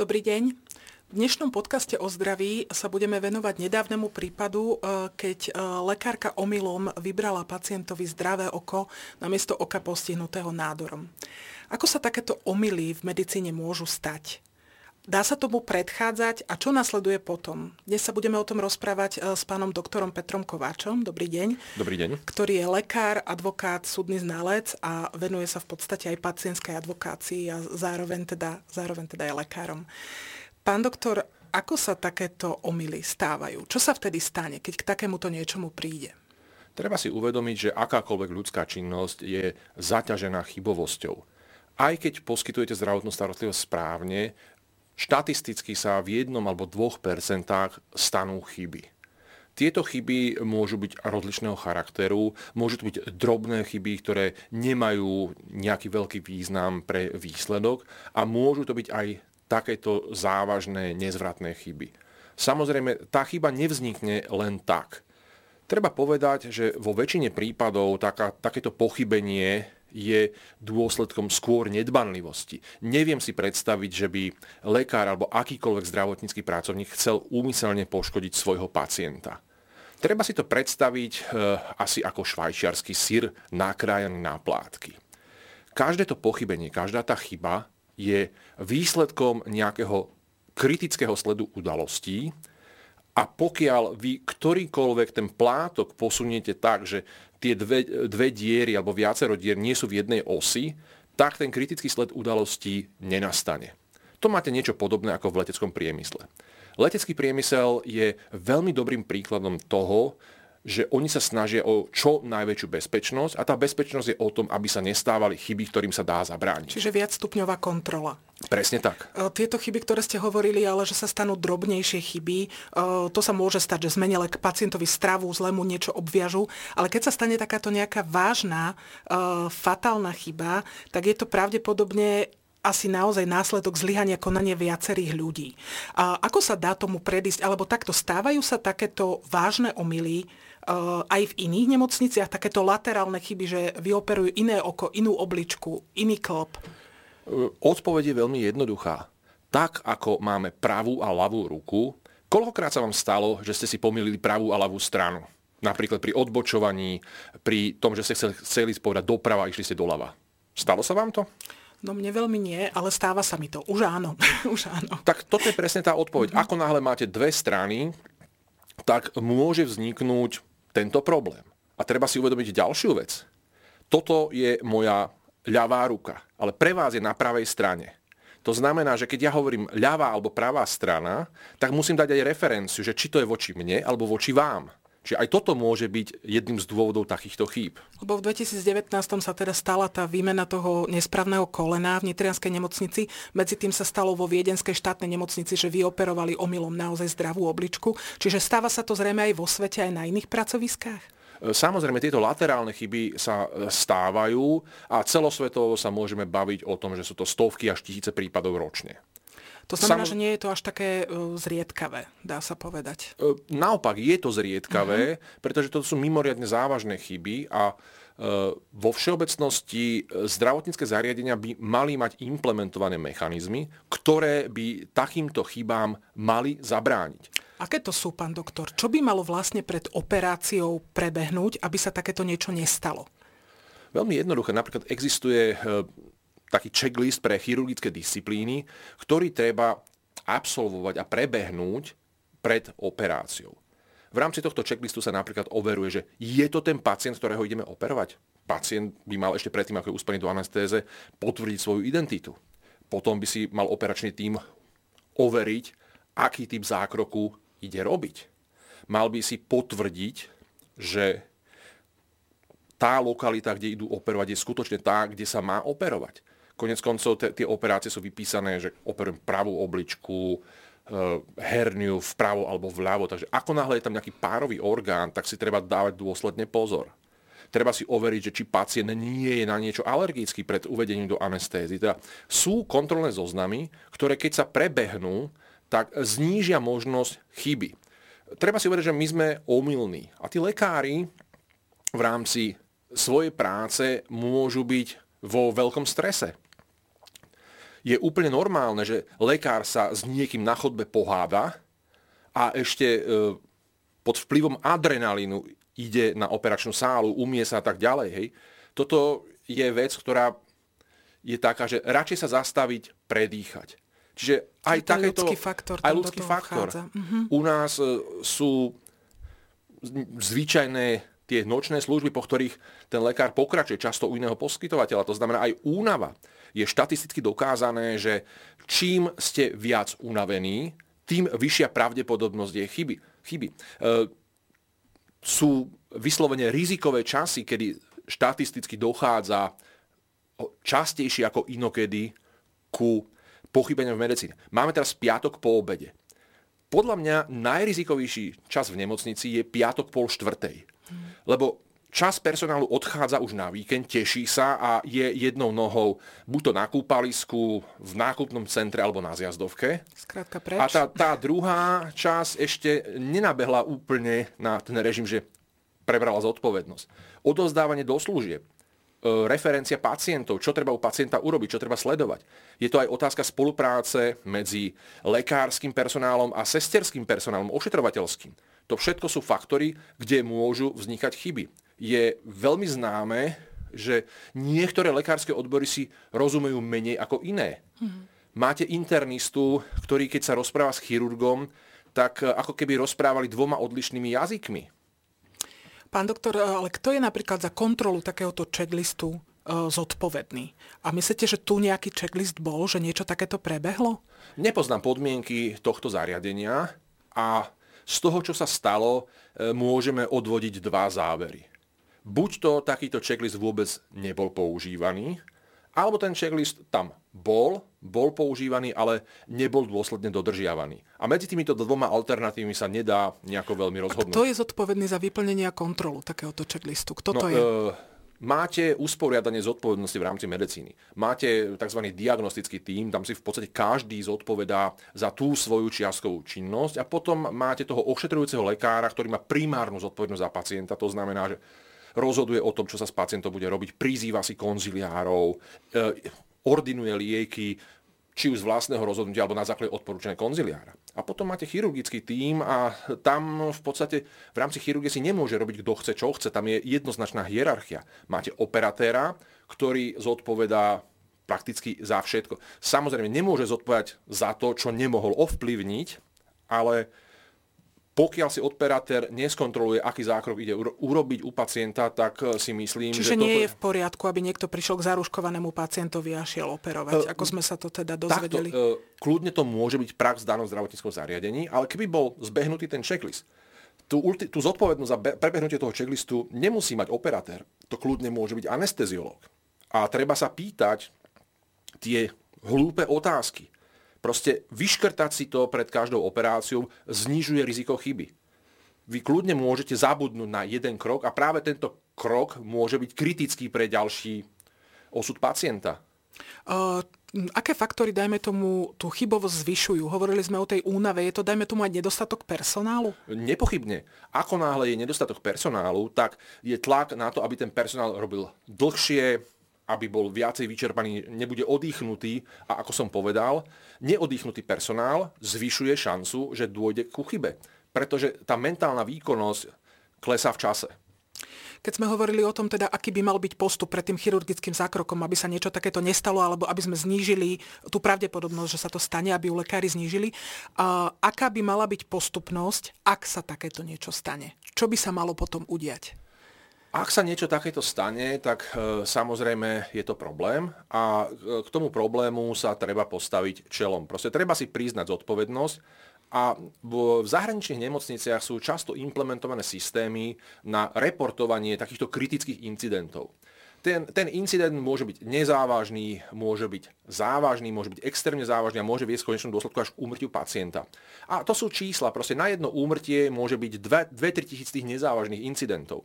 Dobrý deň. V dnešnom podcaste o zdraví sa budeme venovať nedávnemu prípadu, e, keď e, lekárka omylom vybrala pacientovi zdravé oko namiesto oka postihnutého nádorom. Ako sa takéto omily v medicíne môžu stať? Dá sa tomu predchádzať a čo nasleduje potom? Dnes sa budeme o tom rozprávať e, s pánom doktorom Petrom Kováčom. Dobrý deň. Dobrý deň. Ktorý je lekár, advokát, súdny znalec a venuje sa v podstate aj pacientskej advokácii a zároveň teda, zároveň teda je lekárom. Pán doktor, ako sa takéto omily stávajú? Čo sa vtedy stane, keď k takémuto niečomu príde? Treba si uvedomiť, že akákoľvek ľudská činnosť je zaťažená chybovosťou. Aj keď poskytujete zdravotnú starostlivosť správne, štatisticky sa v jednom alebo dvoch percentách stanú chyby. Tieto chyby môžu byť rozličného charakteru, môžu to byť drobné chyby, ktoré nemajú nejaký veľký význam pre výsledok a môžu to byť aj takéto závažné, nezvratné chyby. Samozrejme, tá chyba nevznikne len tak. Treba povedať, že vo väčšine prípadov taká, takéto pochybenie je dôsledkom skôr nedbanlivosti. Neviem si predstaviť, že by lekár alebo akýkoľvek zdravotnícky pracovník chcel úmyselne poškodiť svojho pacienta. Treba si to predstaviť e, asi ako švajčiarsky syr nakrájaný na plátky. Každé to pochybenie, každá tá chyba je výsledkom nejakého kritického sledu udalostí a pokiaľ vy ktorýkoľvek ten plátok posuniete tak, že tie dve, dve diery alebo viacero dier nie sú v jednej osi, tak ten kritický sled udalostí nenastane. To máte niečo podobné ako v leteckom priemysle. Letecký priemysel je veľmi dobrým príkladom toho, že oni sa snažia o čo najväčšiu bezpečnosť a tá bezpečnosť je o tom, aby sa nestávali chyby, ktorým sa dá zabrániť. Čiže viac stupňová kontrola. Presne tak. E, tieto chyby, ktoré ste hovorili, ale že sa stanú drobnejšie chyby, e, to sa môže stať, že zmenili k pacientovi stravu, zle mu niečo obviažu, ale keď sa stane takáto nejaká vážna, e, fatálna chyba, tak je to pravdepodobne asi naozaj následok zlyhania konania viacerých ľudí. A ako sa dá tomu predísť? Alebo takto stávajú sa takéto vážne omily aj v iných nemocniciach, takéto laterálne chyby, že vyoperujú iné oko, inú obličku, iný klop? Odpoveď je veľmi jednoduchá. Tak, ako máme pravú a ľavú ruku, koľkokrát sa vám stalo, že ste si pomýlili pravú a ľavú stranu? Napríklad pri odbočovaní, pri tom, že ste chceli povedať doprava a išli ste doľava. Stalo sa vám to? No mne veľmi nie, ale stáva sa mi to. Už áno. Už áno. Tak toto je presne tá odpoveď. Ako náhle máte dve strany, tak môže vzniknúť tento problém. A treba si uvedomiť ďalšiu vec. Toto je moja ľavá ruka, ale pre vás je na pravej strane. To znamená, že keď ja hovorím ľavá alebo pravá strana, tak musím dať aj referenciu, že či to je voči mne alebo voči vám. Čiže aj toto môže byť jedným z dôvodov takýchto chýb. Lebo v 2019 sa teda stala tá výmena toho nesprávneho kolena v Nitrianskej nemocnici. Medzi tým sa stalo vo Viedenskej štátnej nemocnici, že vyoperovali omylom naozaj zdravú obličku. Čiže stáva sa to zrejme aj vo svete, aj na iných pracoviskách? E, samozrejme, tieto laterálne chyby sa e, stávajú a celosvetovo sa môžeme baviť o tom, že sú to stovky až tisíce prípadov ročne. To znamená, Sam... že nie je to až také uh, zriedkavé, dá sa povedať. Uh, naopak, je to zriedkavé, uh-huh. pretože to sú mimoriadne závažné chyby a uh, vo všeobecnosti zdravotnícke zariadenia by mali mať implementované mechanizmy, ktoré by takýmto chybám mali zabrániť. Aké to sú, pán doktor? Čo by malo vlastne pred operáciou prebehnúť, aby sa takéto niečo nestalo? Veľmi jednoduché. Napríklad existuje taký checklist pre chirurgické disciplíny, ktorý treba absolvovať a prebehnúť pred operáciou. V rámci tohto checklistu sa napríklad overuje, že je to ten pacient, ktorého ideme operovať. Pacient by mal ešte predtým, ako je uspaný do anestéze, potvrdiť svoju identitu. Potom by si mal operačný tým overiť, aký typ zákroku ide robiť. Mal by si potvrdiť, že tá lokalita, kde idú operovať, je skutočne tá, kde sa má operovať. Konec koncov tie operácie sú vypísané, že operujem pravú obličku, eh, herniu vpravo alebo vľavo. Takže ako náhle je tam nejaký párový orgán, tak si treba dávať dôsledne pozor. Treba si overiť, že či pacient nie je na niečo alergický pred uvedením do anestézy. Teda sú kontrolné zoznamy, ktoré keď sa prebehnú, tak znížia možnosť chyby. Treba si uveriť, že my sme omylní. A tí lekári v rámci svojej práce môžu byť vo veľkom strese Je úplne normálne, že lekár sa s niekým na chodbe poháda a ešte e, pod vplyvom adrenalínu ide na operačnú sálu, umie sa a tak ďalej. Hej. Toto je vec, ktorá je taká, že radšej sa zastaviť, predýchať. Čiže aj takéto... ľudský faktor. Aj ľudský faktor. Uh-huh. U nás e, sú zvyčajné tie nočné služby, po ktorých ten lekár pokračuje často u iného poskytovateľa. To znamená aj únava. Je štatisticky dokázané, že čím ste viac unavení, tým vyššia pravdepodobnosť je chyby. chyby. E, sú vyslovene rizikové časy, kedy štatisticky dochádza častejšie ako inokedy ku pochybeniam v medicíne. Máme teraz piatok po obede. Podľa mňa najrizikovejší čas v nemocnici je piatok pol štvrtej. Lebo čas personálu odchádza už na víkend, teší sa a je jednou nohou buď to na kúpalisku, v nákupnom centre alebo na zjazdovke. Skrátka preč. A tá, tá druhá časť ešte nenabehla úplne na ten režim, že prebrala zodpovednosť. Odozdávanie do služieb e, referencia pacientov, čo treba u pacienta urobiť, čo treba sledovať. Je to aj otázka spolupráce medzi lekárskym personálom a sesterským personálom, ošetrovateľským. To všetko sú faktory, kde môžu vznikať chyby. Je veľmi známe, že niektoré lekárske odbory si rozumejú menej ako iné. Mm. Máte internistu, ktorý keď sa rozpráva s chirurgom, tak e, ako keby rozprávali dvoma odlišnými jazykmi. Pán doktor, e, ale kto je napríklad za kontrolu takéhoto checklistu e, zodpovedný? A myslíte, že tu nejaký checklist bol, že niečo takéto prebehlo? Nepoznám podmienky tohto zariadenia a z toho, čo sa stalo, e, môžeme odvodiť dva závery. Buď to takýto checklist vôbec nebol používaný, alebo ten checklist tam bol, bol používaný, ale nebol dôsledne dodržiavaný. A medzi týmito dvoma alternatívmi sa nedá nejako veľmi rozhodnúť. A kto je zodpovedný za vyplnenie a kontrolu takéhoto checklistu? Kto no, to je? E- Máte usporiadanie zodpovednosti v rámci medicíny. Máte tzv. diagnostický tím, tam si v podstate každý zodpovedá za tú svoju čiastkovú činnosť a potom máte toho ošetrujúceho lekára, ktorý má primárnu zodpovednosť za pacienta. To znamená, že rozhoduje o tom, čo sa s pacientom bude robiť, prizýva si konziliárov, e, ordinuje lieky, či už z vlastného rozhodnutia alebo na základe odporúčania konziliára. A potom máte chirurgický tím a tam v podstate v rámci chirurgie si nemôže robiť kto chce, čo chce. Tam je jednoznačná hierarchia. Máte operatéra, ktorý zodpovedá prakticky za všetko. Samozrejme, nemôže zodpovedať za to, čo nemohol ovplyvniť, ale pokiaľ si operatér neskontroluje, aký zákrok ide urobiť u pacienta, tak eh, si myslím, Čiže že nie toto... je v poriadku, aby niekto prišiel k zaruškovanému pacientovi a šiel operovať, uh, ako sme sa to teda dozvedeli. Takto, uh, kľudne to môže byť prax v danom zdravotníckom zariadení, ale keby bol zbehnutý ten checklist, tú, tú zodpovednosť za prebehnutie toho checklistu nemusí mať operatér. To kľudne môže byť anesteziolog. A treba sa pýtať tie hlúpe otázky Proste vyškrtať si to pred každou operáciou znižuje riziko chyby. Vy kľudne môžete zabudnúť na jeden krok a práve tento krok môže byť kritický pre ďalší osud pacienta. Uh, aké faktory, dajme tomu, tú chybovosť zvyšujú? Hovorili sme o tej únave, je to, dajme tomu, aj nedostatok personálu? Nepochybne. Ako náhle je nedostatok personálu, tak je tlak na to, aby ten personál robil dlhšie, aby bol viacej vyčerpaný, nebude oddychnutý a ako som povedal, neoddychnutý personál zvyšuje šancu, že dôjde ku chybe. Pretože tá mentálna výkonnosť klesá v čase. Keď sme hovorili o tom, teda, aký by mal byť postup pred tým chirurgickým zákrokom, aby sa niečo takéto nestalo, alebo aby sme znížili tú pravdepodobnosť, že sa to stane, aby ju lekári znížili, a aká by mala byť postupnosť, ak sa takéto niečo stane? Čo by sa malo potom udiať? Ak sa niečo takéto stane, tak e, samozrejme je to problém a e, k tomu problému sa treba postaviť čelom. Proste treba si priznať zodpovednosť a v zahraničných nemocniciach sú často implementované systémy na reportovanie takýchto kritických incidentov. Ten, ten incident môže byť nezávažný, môže byť závažný, môže byť extrémne závažný a môže viesť v konečnom dôsledku až k úmrtiu pacienta. A to sú čísla. Proste na jedno úmrtie môže byť 2-3 tisíc tých nezávažných incidentov.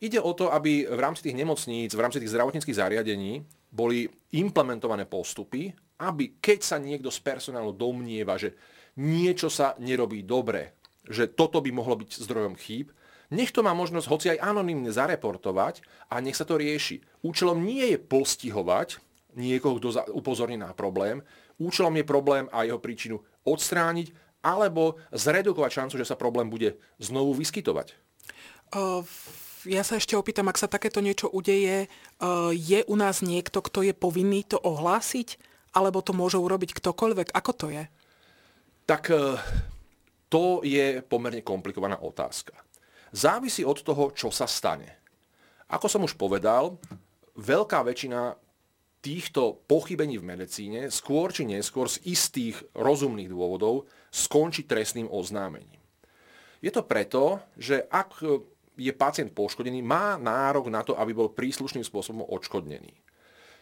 Ide o to, aby v rámci tých nemocníc, v rámci tých zdravotníckých zariadení boli implementované postupy, aby keď sa niekto z personálu domnieva, že niečo sa nerobí dobre, že toto by mohlo byť zdrojom chýb, nech to má možnosť hoci aj anonymne zareportovať a nech sa to rieši. Účelom nie je postihovať niekoho, kto upozorní na problém. Účelom je problém a jeho príčinu odstrániť alebo zredukovať šancu, že sa problém bude znovu vyskytovať. Ja sa ešte opýtam, ak sa takéto niečo udeje, je u nás niekto, kto je povinný to ohlásiť? Alebo to môže urobiť ktokoľvek? Ako to je? Tak e, to je pomerne komplikovaná otázka. Závisí od toho, čo sa stane. Ako som už povedal, veľká väčšina týchto pochybení v medicíne skôr či neskôr z istých rozumných dôvodov skončí trestným oznámením. Je to preto, že ak je pacient poškodený, má nárok na to, aby bol príslušným spôsobom odškodnený.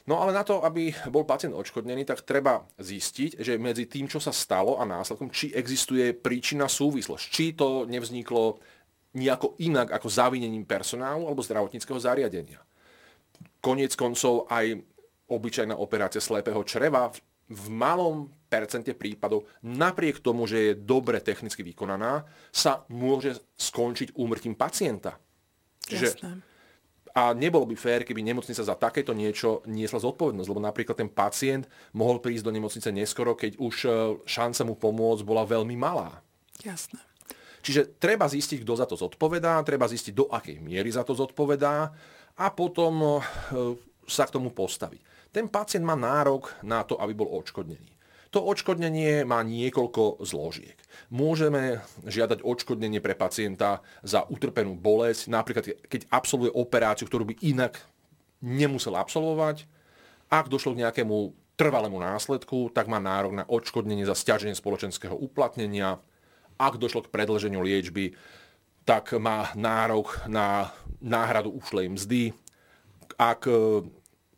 No ale na to, aby bol pacient odškodnený, tak treba zistiť, že medzi tým, čo sa stalo a následkom, či existuje príčina súvislosť, či to nevzniklo nejako inak ako zavinením personálu alebo zdravotníckého zariadenia. Koniec koncov aj obyčajná operácia slepého čreva v malom prípadov, napriek tomu, že je dobre technicky vykonaná, sa môže skončiť úmrtím pacienta. Čiže Jasné a nebolo by fér, keby nemocnica za takéto niečo niesla zodpovednosť, lebo napríklad ten pacient mohol prísť do nemocnice neskoro, keď už e, šanca mu pomôcť bola veľmi malá. Jasné. Čiže treba zistiť, kto za to zodpovedá, treba zistiť, do akej miery za to zodpovedá a potom e, sa k tomu postaviť. Ten pacient má nárok na to, aby bol odškodnený. To odškodnenie má niekoľko zložiek. Môžeme žiadať odškodnenie pre pacienta za utrpenú bolesť, napríklad keď absolvuje operáciu, ktorú by inak nemusel absolvovať. Ak došlo k nejakému trvalému následku, tak má nárok na odškodnenie za stiaženie spoločenského uplatnenia. Ak došlo k predlženiu liečby, tak má nárok na náhradu ušlej mzdy. Ak,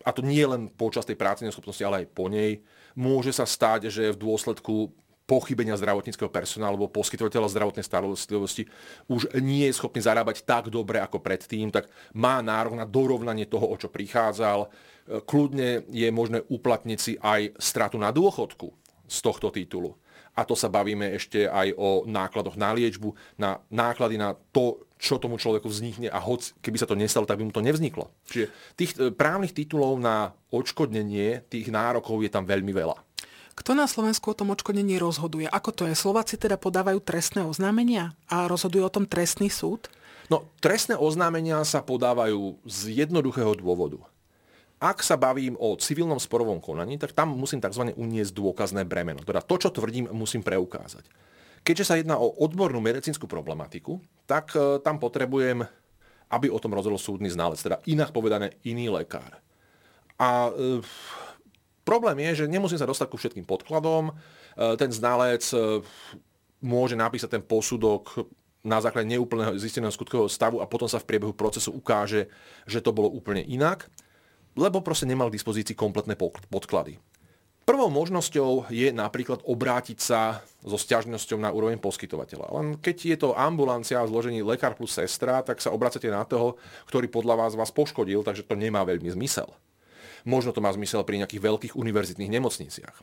a to nie len počas tej práce neschopnosti, ale aj po nej môže sa stať, že v dôsledku pochybenia zdravotníckého personálu alebo poskytovateľa zdravotnej starostlivosti už nie je schopný zarábať tak dobre ako predtým, tak má nárok na dorovnanie toho, o čo prichádzal. Kľudne je možné uplatniť si aj stratu na dôchodku z tohto titulu. A to sa bavíme ešte aj o nákladoch na liečbu, na náklady na to, čo tomu človeku vznikne a hoď keby sa to nestalo, tak by mu to nevzniklo. Čiže tých e, právnych titulov na odškodnenie tých nárokov je tam veľmi veľa. Kto na Slovensku o tom odškodnení rozhoduje? Ako to je? Slováci teda podávajú trestné oznámenia a rozhoduje o tom trestný súd? No, trestné oznámenia sa podávajú z jednoduchého dôvodu. Ak sa bavím o civilnom sporovom konaní, tak tam musím tzv. uniesť dôkazné bremeno. Teda to, čo tvrdím, musím preukázať. Keďže sa jedná o odbornú medicínsku problematiku, tak e, tam potrebujem, aby o tom rozhodol súdny znalec, teda inak povedané iný lekár. A e, problém je, že nemusím sa dostať ku všetkým podkladom. E, ten znalec e, môže napísať ten posudok na základe neúplného zisteného skutkového stavu a potom sa v priebehu procesu ukáže, že to bolo úplne inak lebo proste nemal k dispozícii kompletné podklady. Prvou možnosťou je napríklad obrátiť sa so stiažnosťou na úroveň poskytovateľa. Len keď je to ambulancia v zložení lekár plus sestra, tak sa obracate na toho, ktorý podľa vás vás poškodil, takže to nemá veľmi zmysel. Možno to má zmysel pri nejakých veľkých univerzitných nemocniciach.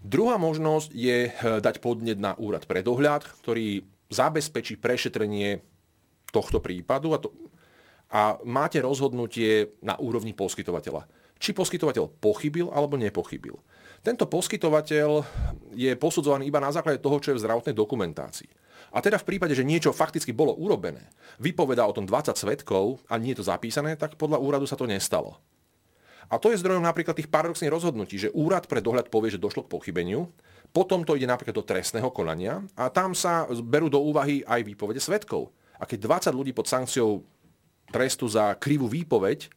Druhá možnosť je eh, dať podnet na úrad pre dohľad, ktorý zabezpečí prešetrenie tohto prípadu a to a máte rozhodnutie na úrovni poskytovateľa. Či poskytovateľ pochybil alebo nepochybil. Tento poskytovateľ je posudzovaný iba na základe toho, čo je v zdravotnej dokumentácii. A teda v prípade, že niečo fakticky bolo urobené, vypovedá o tom 20 svetkov a nie je to zapísané, tak podľa úradu sa to nestalo. A to je zdrojom napríklad tých paradoxných rozhodnutí, že úrad pre dohľad povie, že došlo k pochybeniu, potom to ide napríklad do trestného konania a tam sa berú do úvahy aj výpovede svetkov. A keď 20 ľudí pod sankciou trestu za krivú výpoveď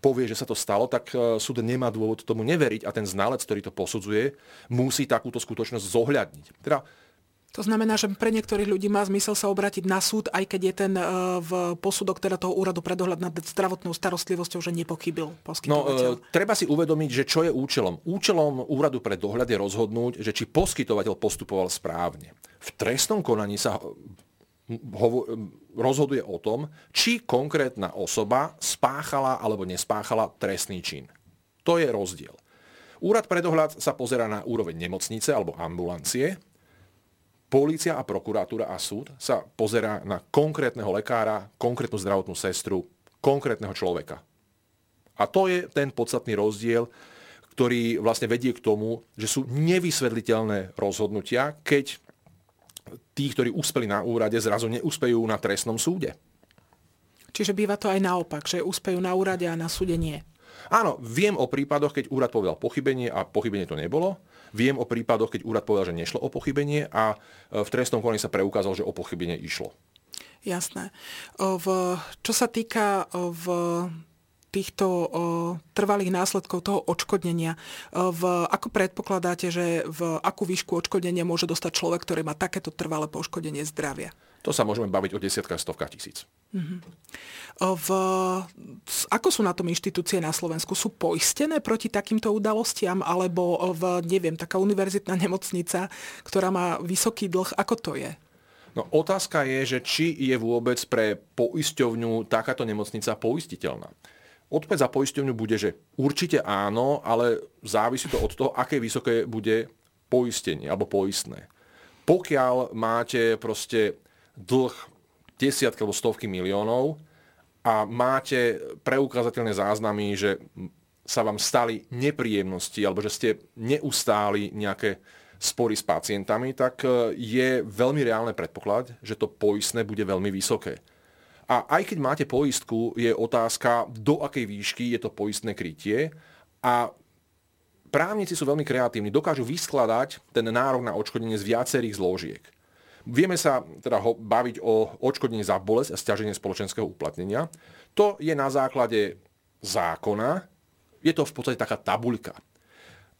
povie, že sa to stalo, tak e, súd nemá dôvod tomu neveriť a ten znalec, ktorý to posudzuje, musí takúto skutočnosť zohľadniť. Teda to znamená, že pre niektorých ľudí má zmysel sa obrátiť na súd, aj keď je ten e, v posudok teda toho úradu pre dohľad nad zdravotnou starostlivosťou, že nepochybil poskytovateľ. No, e, treba si uvedomiť, že čo je účelom. Účelom úradu pre dohľad je rozhodnúť, že či poskytovateľ postupoval správne. V trestnom konaní sa rozhoduje o tom, či konkrétna osoba spáchala alebo nespáchala trestný čin. To je rozdiel. Úrad pre dohľad sa pozera na úroveň nemocnice alebo ambulancie. Polícia a prokuratúra a súd sa pozera na konkrétneho lekára, konkrétnu zdravotnú sestru, konkrétneho človeka. A to je ten podstatný rozdiel, ktorý vlastne vedie k tomu, že sú nevysvedliteľné rozhodnutia, keď tí, ktorí uspeli na úrade, zrazu neúspejú na trestnom súde. Čiže býva to aj naopak, že úspejú na úrade a na súde nie. Áno, viem o prípadoch, keď úrad povedal pochybenie a pochybenie to nebolo. Viem o prípadoch, keď úrad povedal, že nešlo o pochybenie a v trestnom konaní sa preukázalo, že o pochybenie išlo. Jasné. V, čo sa týka v týchto o, trvalých následkov toho odškodnenia. V, ako predpokladáte, že v akú výšku odškodnenia môže dostať človek, ktorý má takéto trvalé poškodenie zdravia? To sa môžeme baviť o desiatkách, stovkách tisíc. Uh-huh. V, ako sú na tom inštitúcie na Slovensku? Sú poistené proti takýmto udalostiam? Alebo v, neviem, taká univerzitná nemocnica, ktorá má vysoký dlh, ako to je? No otázka je, že či je vôbec pre poisťovňu takáto nemocnica poistiteľná. Odpoveď za poisťovňu bude, že určite áno, ale závisí to od toho, aké vysoké bude poistenie alebo poistné. Pokiaľ máte proste dlh desiatky alebo stovky miliónov a máte preukázateľné záznamy, že sa vám stali nepríjemnosti alebo že ste neustáli nejaké spory s pacientami, tak e, je veľmi reálne predpoklad, že to poistné bude veľmi vysoké. A aj keď máte poistku, je otázka, do akej výšky je to poistné krytie. A právnici sú veľmi kreatívni, dokážu vyskladať ten nárok na odškodnenie z viacerých zložiek. Vieme sa teda ho baviť o odškodnení za bolesť a stiaženie spoločenského uplatnenia. To je na základe zákona, je to v podstate taká tabuľka.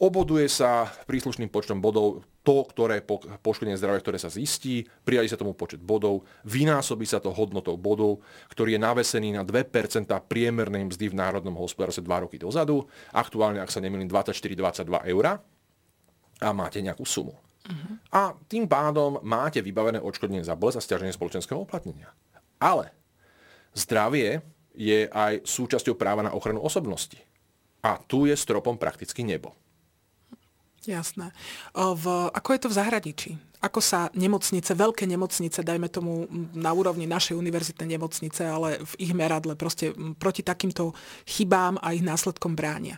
Oboduje sa príslušným počtom bodov to, ktoré poškodenie zdravia, ktoré sa zistí, prijali sa tomu počet bodov, vynásobí sa to hodnotou bodov, ktorý je navesený na 2% priemernej mzdy v národnom hospodárstve 2 roky dozadu. Aktuálne, ak sa nemýlim, 24-22 eur a máte nejakú sumu. Uh-huh. A tým pádom máte vybavené odškodnenie za bolesť a stiaženie spoločenského oplatnenia. Ale zdravie je aj súčasťou práva na ochranu osobnosti. A tu je stropom prakticky nebo. Jasné. V, ako je to v zahraničí? Ako sa nemocnice, veľké nemocnice, dajme tomu na úrovni našej univerzitnej nemocnice, ale v ich meradle proste proti takýmto chybám a ich následkom bránia?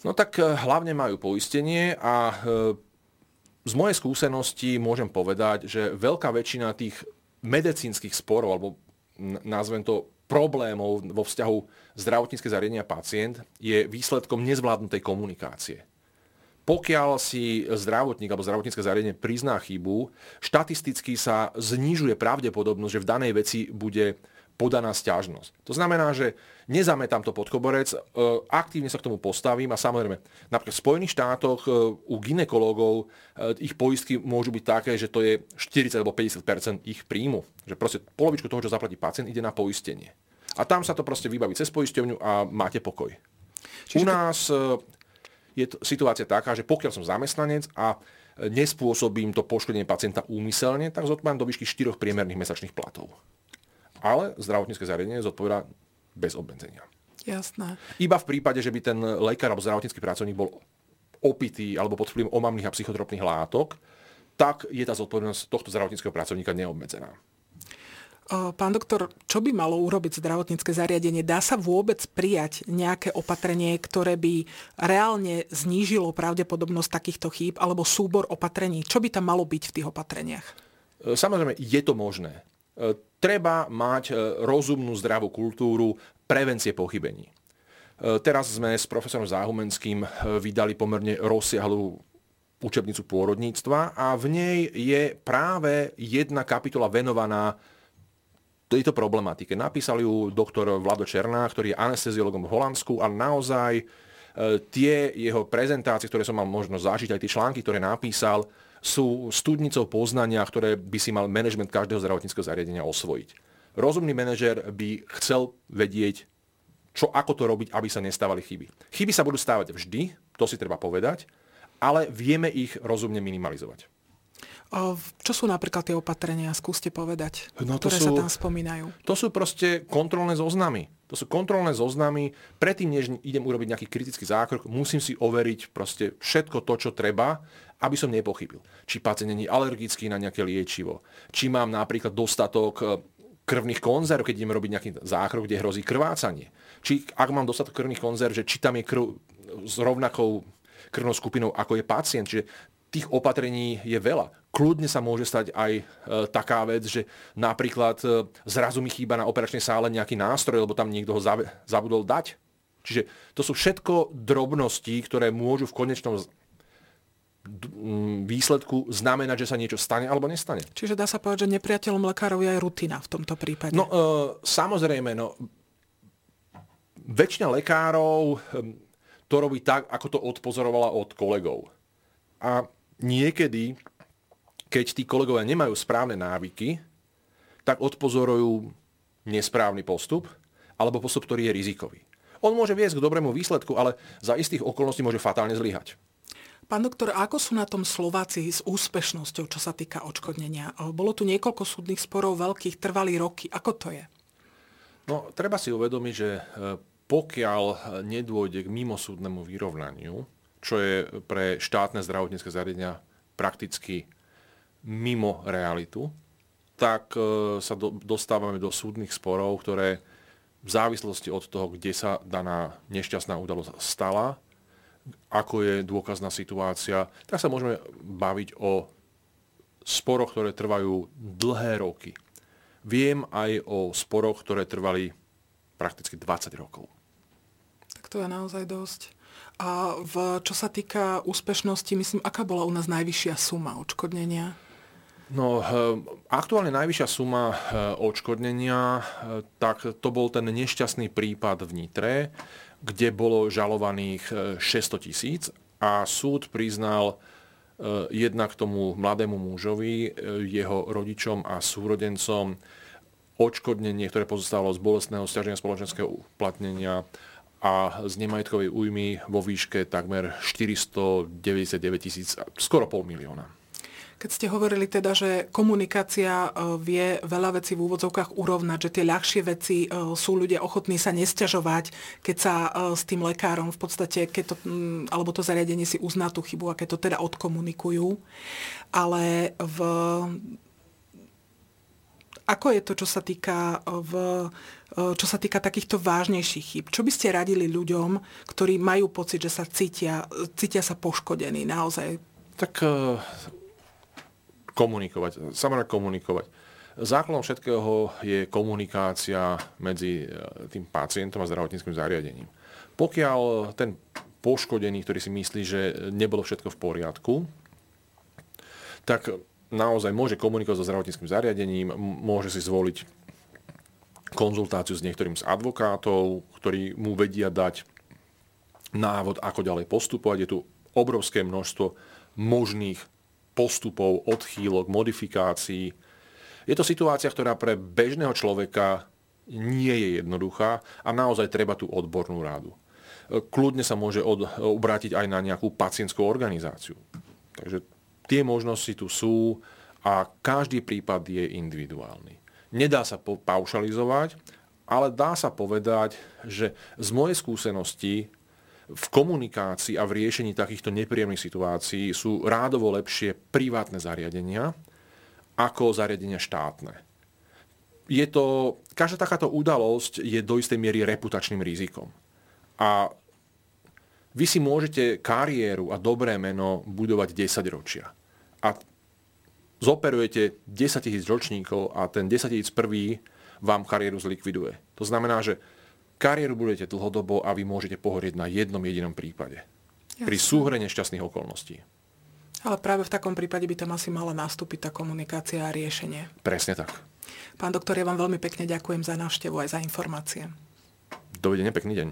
No tak e, hlavne majú poistenie a e, z mojej skúsenosti môžem povedať, že veľká väčšina tých medicínskych sporov, alebo nazvem to problémov vo vzťahu zdravotnícke zariadenia pacient, je výsledkom nezvládnutej komunikácie pokiaľ si zdravotník alebo zdravotnícke zariadenie prizná chybu, štatisticky sa znižuje pravdepodobnosť, že v danej veci bude podaná stiažnosť. To znamená, že nezametám to pod koberec, e, aktívne sa k tomu postavím a samozrejme, napríklad v Spojených štátoch e, u ginekologov e, ich poistky môžu byť také, že to je 40 alebo 50% ich príjmu. Že proste polovičku toho, čo zaplatí pacient, ide na poistenie. A tam sa to proste vybaví cez poisťovňu a máte pokoj. Čiže u nás je to situácia taká, že pokiaľ som zamestnanec a nespôsobím to poškodenie pacienta úmyselne, tak zodpovedám do výšky 4 priemerných mesačných platov. Ale zdravotnícke zariadenie zodpovedá bez obmedzenia. Jasné. Iba v prípade, že by ten lekár alebo zdravotnícky pracovník bol opitý alebo pod vplyvom omamných a psychotropných látok, tak je tá zodpovednosť tohto zdravotníckého pracovníka neobmedzená. Pán doktor, čo by malo urobiť zdravotnícke zariadenie? Dá sa vôbec prijať nejaké opatrenie, ktoré by reálne znížilo pravdepodobnosť takýchto chýb alebo súbor opatrení? Čo by tam malo byť v tých opatreniach? Samozrejme, je to možné. Treba mať rozumnú zdravú kultúru prevencie pochybení. Teraz sme s profesorom Záhumenským vydali pomerne rozsiahlu učebnicu pôrodníctva a v nej je práve jedna kapitola venovaná tejto problematike. Napísal ju doktor Vlado Černá, ktorý je anesteziologom v Holandsku a naozaj e, tie jeho prezentácie, ktoré som mal možnosť zažiť, aj tie články, ktoré napísal, sú studnicou poznania, ktoré by si mal manažment každého zdravotníckého zariadenia osvojiť. Rozumný manažer by chcel vedieť, čo, ako to robiť, aby sa nestávali chyby. Chyby sa budú stávať vždy, to si treba povedať, ale vieme ich rozumne minimalizovať. Čo sú napríklad tie opatrenia? Skúste povedať, no ktoré sú, sa tam spomínajú. To sú proste kontrolné zoznamy. To sú kontrolné zoznamy. Predtým, než idem urobiť nejaký kritický zákrok, musím si overiť proste všetko to, čo treba, aby som nepochybil. Či pacient není alergický na nejaké liečivo. Či mám napríklad dostatok e, krvných konzerv, keď idem robiť nejaký zákrok, kde hrozí krvácanie. Či ak mám dostatok krvných konzerv, že či tam je krv s rovnakou krvnou skupinou, ako je pacient. Čiže tých opatrení je veľa. Kľudne sa môže stať aj e, taká vec, že napríklad e, zrazu mi chýba na operačnej sále nejaký nástroj, lebo tam niekto ho zabudol dať. Čiže to sú všetko drobnosti, ktoré môžu v konečnom výsledku znamenať, že sa niečo stane alebo nestane. Čiže dá sa povedať, že nepriateľom lekárov je aj rutina v tomto prípade. No, e, samozrejme, no, väčšina lekárov to robí tak, ako to odpozorovala od kolegov. A niekedy, keď tí kolegovia nemajú správne návyky, tak odpozorujú nesprávny postup alebo postup, ktorý je rizikový. On môže viesť k dobrému výsledku, ale za istých okolností môže fatálne zlyhať. Pán doktor, ako sú na tom Slováci s úspešnosťou, čo sa týka odškodnenia? Bolo tu niekoľko súdnych sporov veľkých, trvali roky. Ako to je? No, treba si uvedomiť, že e, pokiaľ nedôjde k mimosúdnemu vyrovnaniu, čo je pre štátne zdravotnícke zariadenia prakticky mimo realitu, tak e, sa do, dostávame do súdnych sporov, ktoré v závislosti od toho, kde sa daná nešťastná udalosť stala, ako je dôkazná situácia, tak sa môžeme baviť o sporoch, ktoré trvajú dlhé roky. Viem aj o sporoch, ktoré trvali prakticky 20 rokov. Tak to je naozaj dosť. A v, čo sa týka úspešnosti, myslím, aká bola u nás najvyššia suma odškodnenia? No, eh, aktuálne najvyššia suma eh, odškodnenia, eh, tak to bol ten nešťastný prípad v Nitre, kde bolo žalovaných 600 tisíc a súd priznal jednak tomu mladému mužovi, jeho rodičom a súrodencom odškodnenie, ktoré pozostávalo z bolestného stiaženia spoločenského uplatnenia a z nemajetkovej újmy vo výške takmer 499 tisíc, skoro pol milióna. Keď ste hovorili teda, že komunikácia e, vie veľa vecí v úvodzovkách urovnať, že tie ľahšie veci e, sú ľudia ochotní sa nesťažovať, keď sa e, s tým lekárom v podstate, keď to, alebo to zariadenie si uzná tú chybu a keď to teda odkomunikujú. Ale v ako je to, čo sa týka, v, čo sa týka takýchto vážnejších chyb? Čo by ste radili ľuďom, ktorí majú pocit, že sa cítia, cítia sa poškodení naozaj? Tak uh, komunikovať, samozrejme komunikovať. Základom všetkého je komunikácia medzi tým pacientom a zdravotníckým zariadením. Pokiaľ ten poškodený, ktorý si myslí, že nebolo všetko v poriadku, tak naozaj môže komunikovať so zdravotníckým zariadením, môže si zvoliť konzultáciu s niektorým z advokátov, ktorí mu vedia dať návod, ako ďalej postupovať. Je tu obrovské množstvo možných postupov, odchýlok, modifikácií. Je to situácia, ktorá pre bežného človeka nie je jednoduchá a naozaj treba tú odbornú rádu. Kľudne sa môže od, obrátiť aj na nejakú pacientskú organizáciu. Takže tie možnosti tu sú a každý prípad je individuálny. Nedá sa paušalizovať, ale dá sa povedať, že z mojej skúsenosti v komunikácii a v riešení takýchto nepríjemných situácií sú rádovo lepšie privátne zariadenia ako zariadenia štátne. Je to, každá takáto udalosť je do istej miery reputačným rizikom. A vy si môžete kariéru a dobré meno budovať 10 ročia a zoperujete 10 tisíc ročníkov a ten 10 tisíc prvý vám kariéru zlikviduje. To znamená, že kariéru budete dlhodobo a vy môžete pohorieť na jednom jedinom prípade. Jasne. Pri súhre nešťastných okolností. Ale práve v takom prípade by tam asi mala nastúpiť tá komunikácia a riešenie. Presne tak. Pán doktor, ja vám veľmi pekne ďakujem za návštevu aj za informácie. Dovidenia, pekný deň.